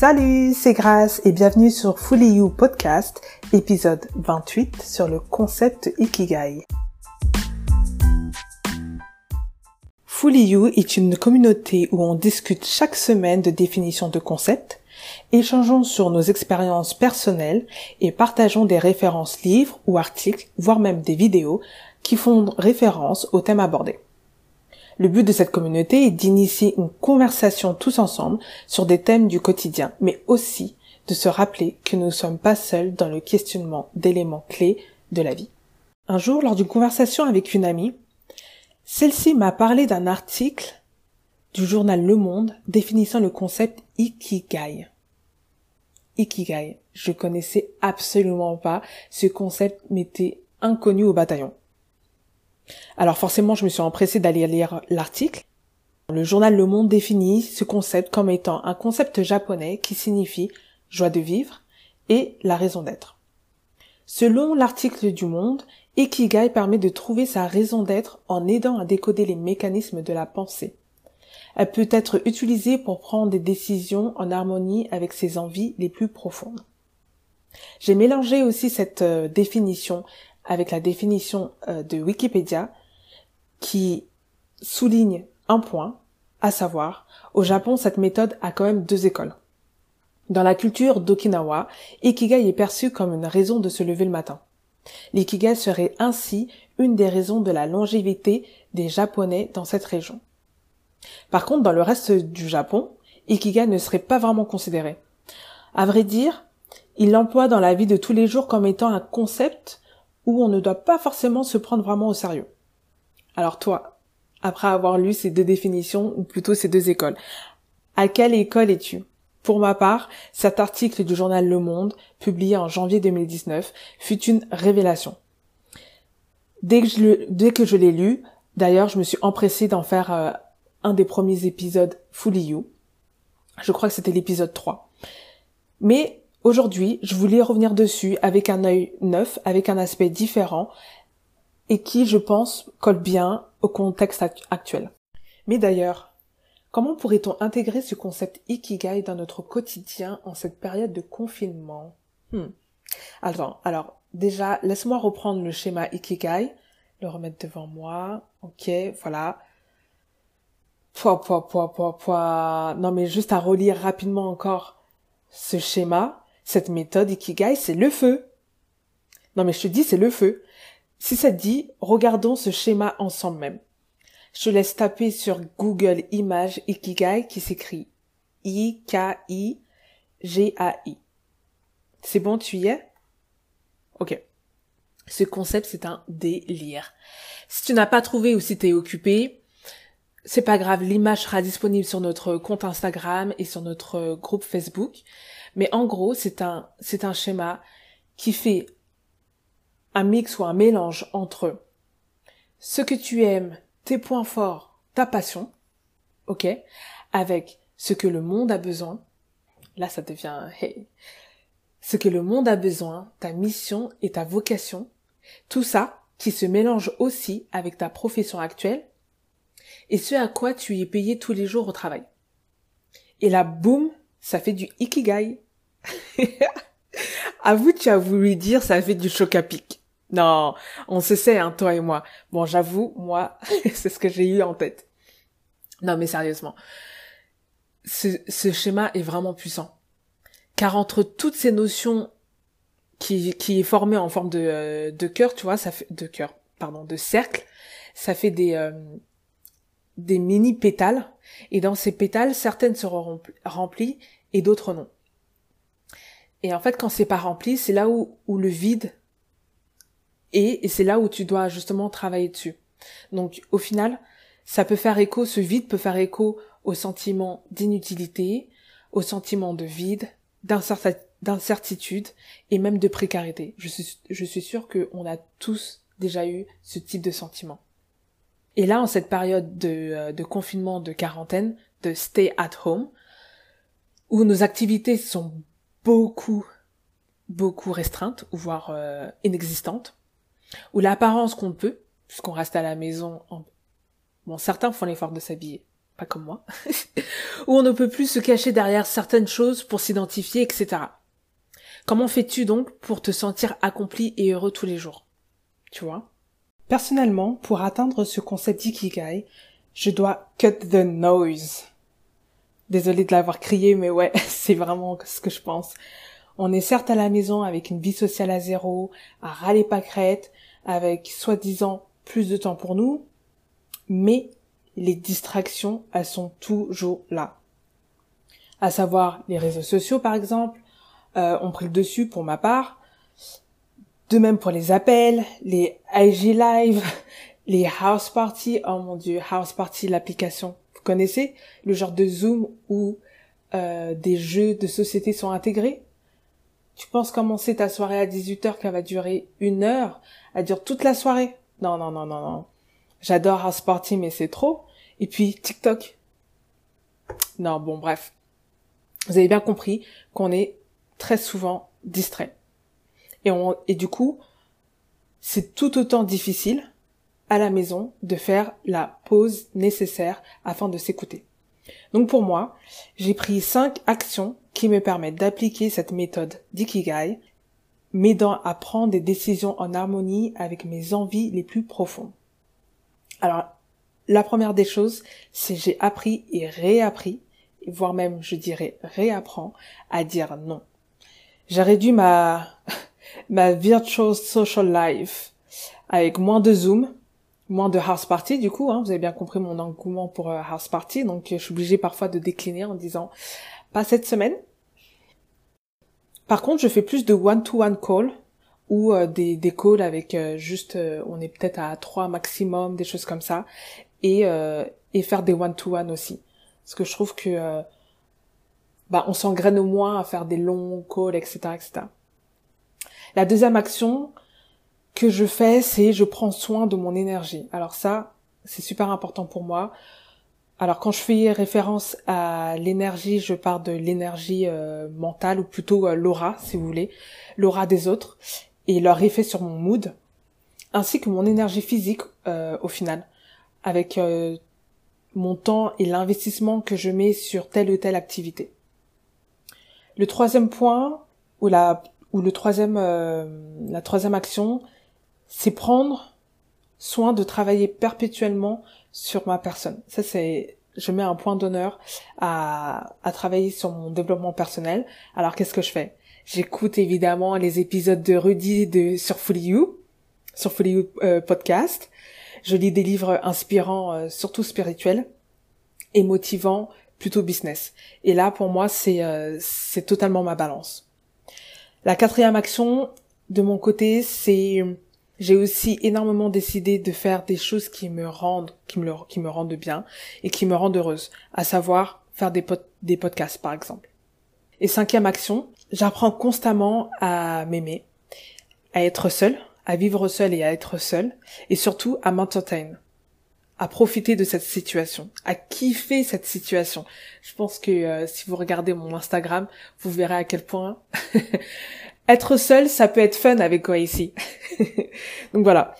Salut, c'est Grace et bienvenue sur Fully You Podcast, épisode 28 sur le concept Ikigai. Fully You est une communauté où on discute chaque semaine de définitions de concepts, échangeons sur nos expériences personnelles et partageons des références livres ou articles, voire même des vidéos qui font référence aux thèmes abordés. Le but de cette communauté est d'initier une conversation tous ensemble sur des thèmes du quotidien, mais aussi de se rappeler que nous ne sommes pas seuls dans le questionnement d'éléments clés de la vie. Un jour, lors d'une conversation avec une amie, celle-ci m'a parlé d'un article du journal Le Monde définissant le concept Ikigai. Ikigai. Je connaissais absolument pas. Ce concept m'était inconnu au bataillon. Alors forcément, je me suis empressée d'aller lire l'article. Le journal Le Monde définit ce concept comme étant un concept japonais qui signifie joie de vivre et la raison d'être. Selon l'article du Monde, Ikigai permet de trouver sa raison d'être en aidant à décoder les mécanismes de la pensée. Elle peut être utilisée pour prendre des décisions en harmonie avec ses envies les plus profondes. J'ai mélangé aussi cette euh, définition avec la définition euh, de Wikipédia qui souligne un point, à savoir, au Japon, cette méthode a quand même deux écoles. Dans la culture d'Okinawa, Ikigai est perçu comme une raison de se lever le matin. L'ikigai serait ainsi une des raisons de la longévité des Japonais dans cette région. Par contre, dans le reste du Japon, Ikigai ne serait pas vraiment considéré. À vrai dire, il l'emploie dans la vie de tous les jours comme étant un concept où on ne doit pas forcément se prendre vraiment au sérieux. Alors toi, après avoir lu ces deux définitions, ou plutôt ces deux écoles, à quelle école es-tu? Pour ma part, cet article du journal Le Monde, publié en janvier 2019, fut une révélation. Dès que je, l'ai lu, d'ailleurs, je me suis empressée d'en faire euh, un des premiers épisodes Fully You. Je crois que c'était l'épisode 3. Mais Aujourd'hui, je voulais revenir dessus avec un œil neuf, avec un aspect différent, et qui, je pense, colle bien au contexte actuel. Mais d'ailleurs, comment pourrait-on intégrer ce concept Ikigai dans notre quotidien en cette période de confinement? Hmm. Alors, alors, déjà, laisse-moi reprendre le schéma Ikigai, le remettre devant moi. Ok, voilà. Pouah, pouah, pouah, pouah, pouah. Non, mais juste à relire rapidement encore ce schéma. Cette méthode Ikigai, c'est le feu. Non mais je te dis, c'est le feu. Si ça te dit, regardons ce schéma ensemble même. Je te laisse taper sur Google Images Ikigai qui s'écrit I-K-I-G-A-I. C'est bon, tu y es? Ok. Ce concept, c'est un délire. Si tu n'as pas trouvé ou si tu es occupé, c'est pas grave, l'image sera disponible sur notre compte Instagram et sur notre groupe Facebook. Mais en gros, c'est un, c'est un schéma qui fait un mix ou un mélange entre ce que tu aimes, tes points forts, ta passion, ok, avec ce que le monde a besoin. Là, ça devient, hey, ce que le monde a besoin, ta mission et ta vocation. Tout ça qui se mélange aussi avec ta profession actuelle et ce à quoi tu es payé tous les jours au travail. Et là, boum, ça fait du ikigai. Avoue, tu as voulu dire ça fait du choc à pic. Non, on se sait, hein, toi et moi. Bon, j'avoue, moi, c'est ce que j'ai eu en tête. Non, mais sérieusement. Ce, schéma est vraiment puissant. Car entre toutes ces notions qui, qui est formée en forme de, euh, de cœur, tu vois, ça fait, de cœur, pardon, de cercle, ça fait des, euh, des mini pétales. Et dans ces pétales, certaines seront remplies et d'autres non. Et en fait, quand c'est pas rempli, c'est là où, où le vide est, et c'est là où tu dois justement travailler dessus. Donc, au final, ça peut faire écho, ce vide peut faire écho au sentiment d'inutilité, au sentiment de vide, d'incertitude et même de précarité. Je suis, je suis sûre qu'on a tous déjà eu ce type de sentiment. Et là, en cette période de, euh, de confinement, de quarantaine, de stay at home, où nos activités sont beaucoup, beaucoup restreintes, voire euh, inexistantes, où l'apparence qu'on peut, puisqu'on reste à la maison, bon, certains font l'effort de s'habiller, pas comme moi, où on ne peut plus se cacher derrière certaines choses pour s'identifier, etc. Comment fais-tu donc pour te sentir accompli et heureux tous les jours? Tu vois? Personnellement, pour atteindre ce concept d'ikigai, je dois cut the noise. Désolée de l'avoir crié, mais ouais, c'est vraiment ce que je pense. On est certes à la maison avec une vie sociale à zéro, à râler pâquerette, avec soi-disant plus de temps pour nous, mais les distractions, elles sont toujours là. À savoir les réseaux sociaux par exemple, euh, ont pris le dessus pour ma part. De même pour les appels, les IG Live, les house parties. Oh mon dieu, house party, l'application. Vous connaissez? Le genre de Zoom où euh, des jeux de société sont intégrés? Tu penses commencer ta soirée à 18h qu'elle va durer une heure, à durer toute la soirée? Non, non, non, non, non. J'adore house party, mais c'est trop. Et puis TikTok. Non, bon, bref. Vous avez bien compris qu'on est très souvent distrait. Et, du coup, c'est tout autant difficile à la maison de faire la pause nécessaire afin de s'écouter. Donc pour moi, j'ai pris cinq actions qui me permettent d'appliquer cette méthode d'Ikigai, m'aidant à prendre des décisions en harmonie avec mes envies les plus profondes. Alors, la première des choses, c'est j'ai appris et réappris, voire même je dirais réapprends, à dire non. J'ai réduit ma, ma virtual social life avec moins de Zoom, moins de house party du coup, hein, vous avez bien compris mon engouement pour euh, house party, donc je suis obligée parfois de décliner en disant pas cette semaine. Par contre, je fais plus de one-to-one call ou euh, des, des calls avec euh, juste, on est peut-être à trois maximum, des choses comme ça, et, et faire des one-to-one aussi. Parce que je trouve que bah, on s'engraine moins à faire des longs calls, etc., etc. La deuxième action que je fais, c'est je prends soin de mon énergie. Alors ça, c'est super important pour moi. Alors quand je fais référence à l'énergie, je parle de l'énergie euh, mentale ou plutôt euh, l'aura, si vous voulez, l'aura des autres et leur effet sur mon mood, ainsi que mon énergie physique euh, au final, avec mon temps et l'investissement que je mets sur telle ou telle activité. Le troisième point, ou la, ou le troisième, euh, la troisième action, c'est prendre soin de travailler perpétuellement sur ma personne. Ça, c'est, je mets un point d'honneur à, à travailler sur mon développement personnel. Alors, qu'est-ce que je fais? J'écoute évidemment les épisodes de Rudy de, sur Fully sur Fully euh, podcast. Je lis des livres inspirants, euh, surtout spirituels et motivants plutôt business. Et là, pour moi, c'est euh, c'est totalement ma balance. La quatrième action de mon côté, c'est j'ai aussi énormément décidé de faire des choses qui me rendent qui me rendent bien et qui me rendent heureuse, à savoir faire des des podcasts par exemple. Et cinquième action, j'apprends constamment à m'aimer, à être seule, à vivre seule et à être seule, et surtout à m'entertain à profiter de cette situation, à kiffer cette situation. Je pense que euh, si vous regardez mon Instagram, vous verrez à quel point être seul, ça peut être fun avec quoi ici. Donc voilà.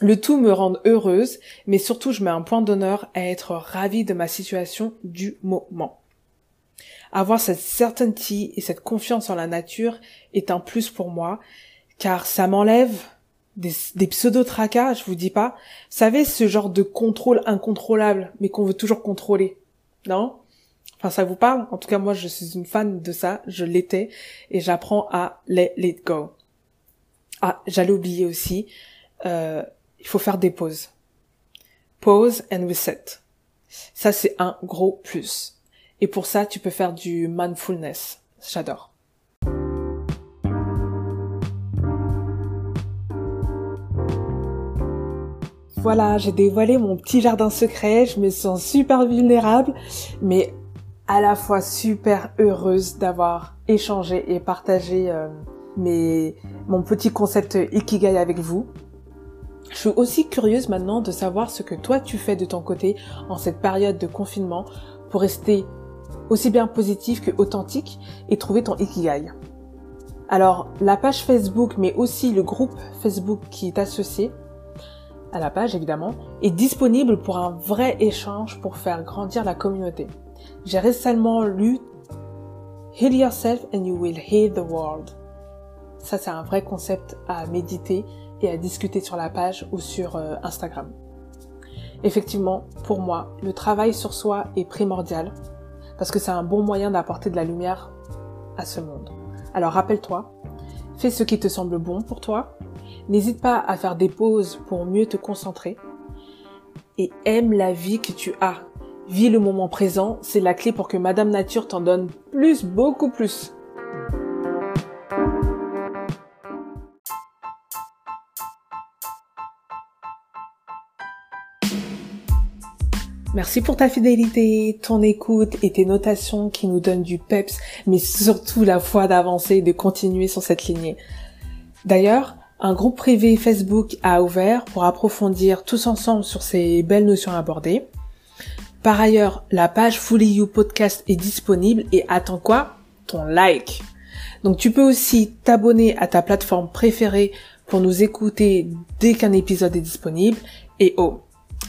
Le tout me rend heureuse, mais surtout je mets un point d'honneur à être ravie de ma situation du moment. Avoir cette certainty et cette confiance en la nature est un plus pour moi, car ça m'enlève des, des pseudo-tracas, je vous dis pas. Vous savez, ce genre de contrôle incontrôlable, mais qu'on veut toujours contrôler. Non? Enfin, ça vous parle? En tout cas, moi, je suis une fan de ça. Je l'étais. Et j'apprends à let it go. Ah, j'allais oublier aussi. Euh, il faut faire des pauses. Pause and reset. Ça, c'est un gros plus. Et pour ça, tu peux faire du mindfulness. J'adore. Voilà, j'ai dévoilé mon petit jardin secret, je me sens super vulnérable, mais à la fois super heureuse d'avoir échangé et partagé euh, mon petit concept Ikigai avec vous. Je suis aussi curieuse maintenant de savoir ce que toi tu fais de ton côté en cette période de confinement pour rester aussi bien positif que authentique et trouver ton Ikigai. Alors, la page Facebook, mais aussi le groupe Facebook qui est associé, à la page évidemment, est disponible pour un vrai échange pour faire grandir la communauté. J'ai récemment lu Heal yourself and you will heal the world. Ça, c'est un vrai concept à méditer et à discuter sur la page ou sur euh, Instagram. Effectivement, pour moi, le travail sur soi est primordial parce que c'est un bon moyen d'apporter de la lumière à ce monde. Alors rappelle-toi, fais ce qui te semble bon pour toi, n'hésite pas à faire des pauses pour mieux te concentrer et aime la vie que tu as. Vis le moment présent, c'est la clé pour que Madame Nature t'en donne plus, beaucoup plus. Merci pour ta fidélité, ton écoute et tes notations qui nous donnent du peps, mais surtout la foi d'avancer et de continuer sur cette lignée. D'ailleurs, un groupe privé Facebook a ouvert pour approfondir tous ensemble sur ces belles notions abordées. Par ailleurs, la page Fully You Podcast est disponible et attends quoi? Ton like. Donc tu peux aussi t'abonner à ta plateforme préférée pour nous écouter dès qu'un épisode est disponible. Et oh,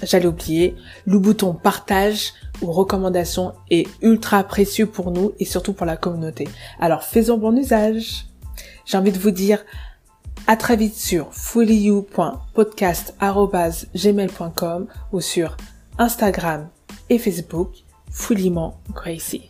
j'allais oublier, le bouton partage ou recommandation est ultra précieux pour nous et surtout pour la communauté. Alors faisons bon usage. J'ai envie de vous dire à très vite sur fullyu.podcast.gmail.com ou sur Instagram et Facebook, Fulliment Gracie.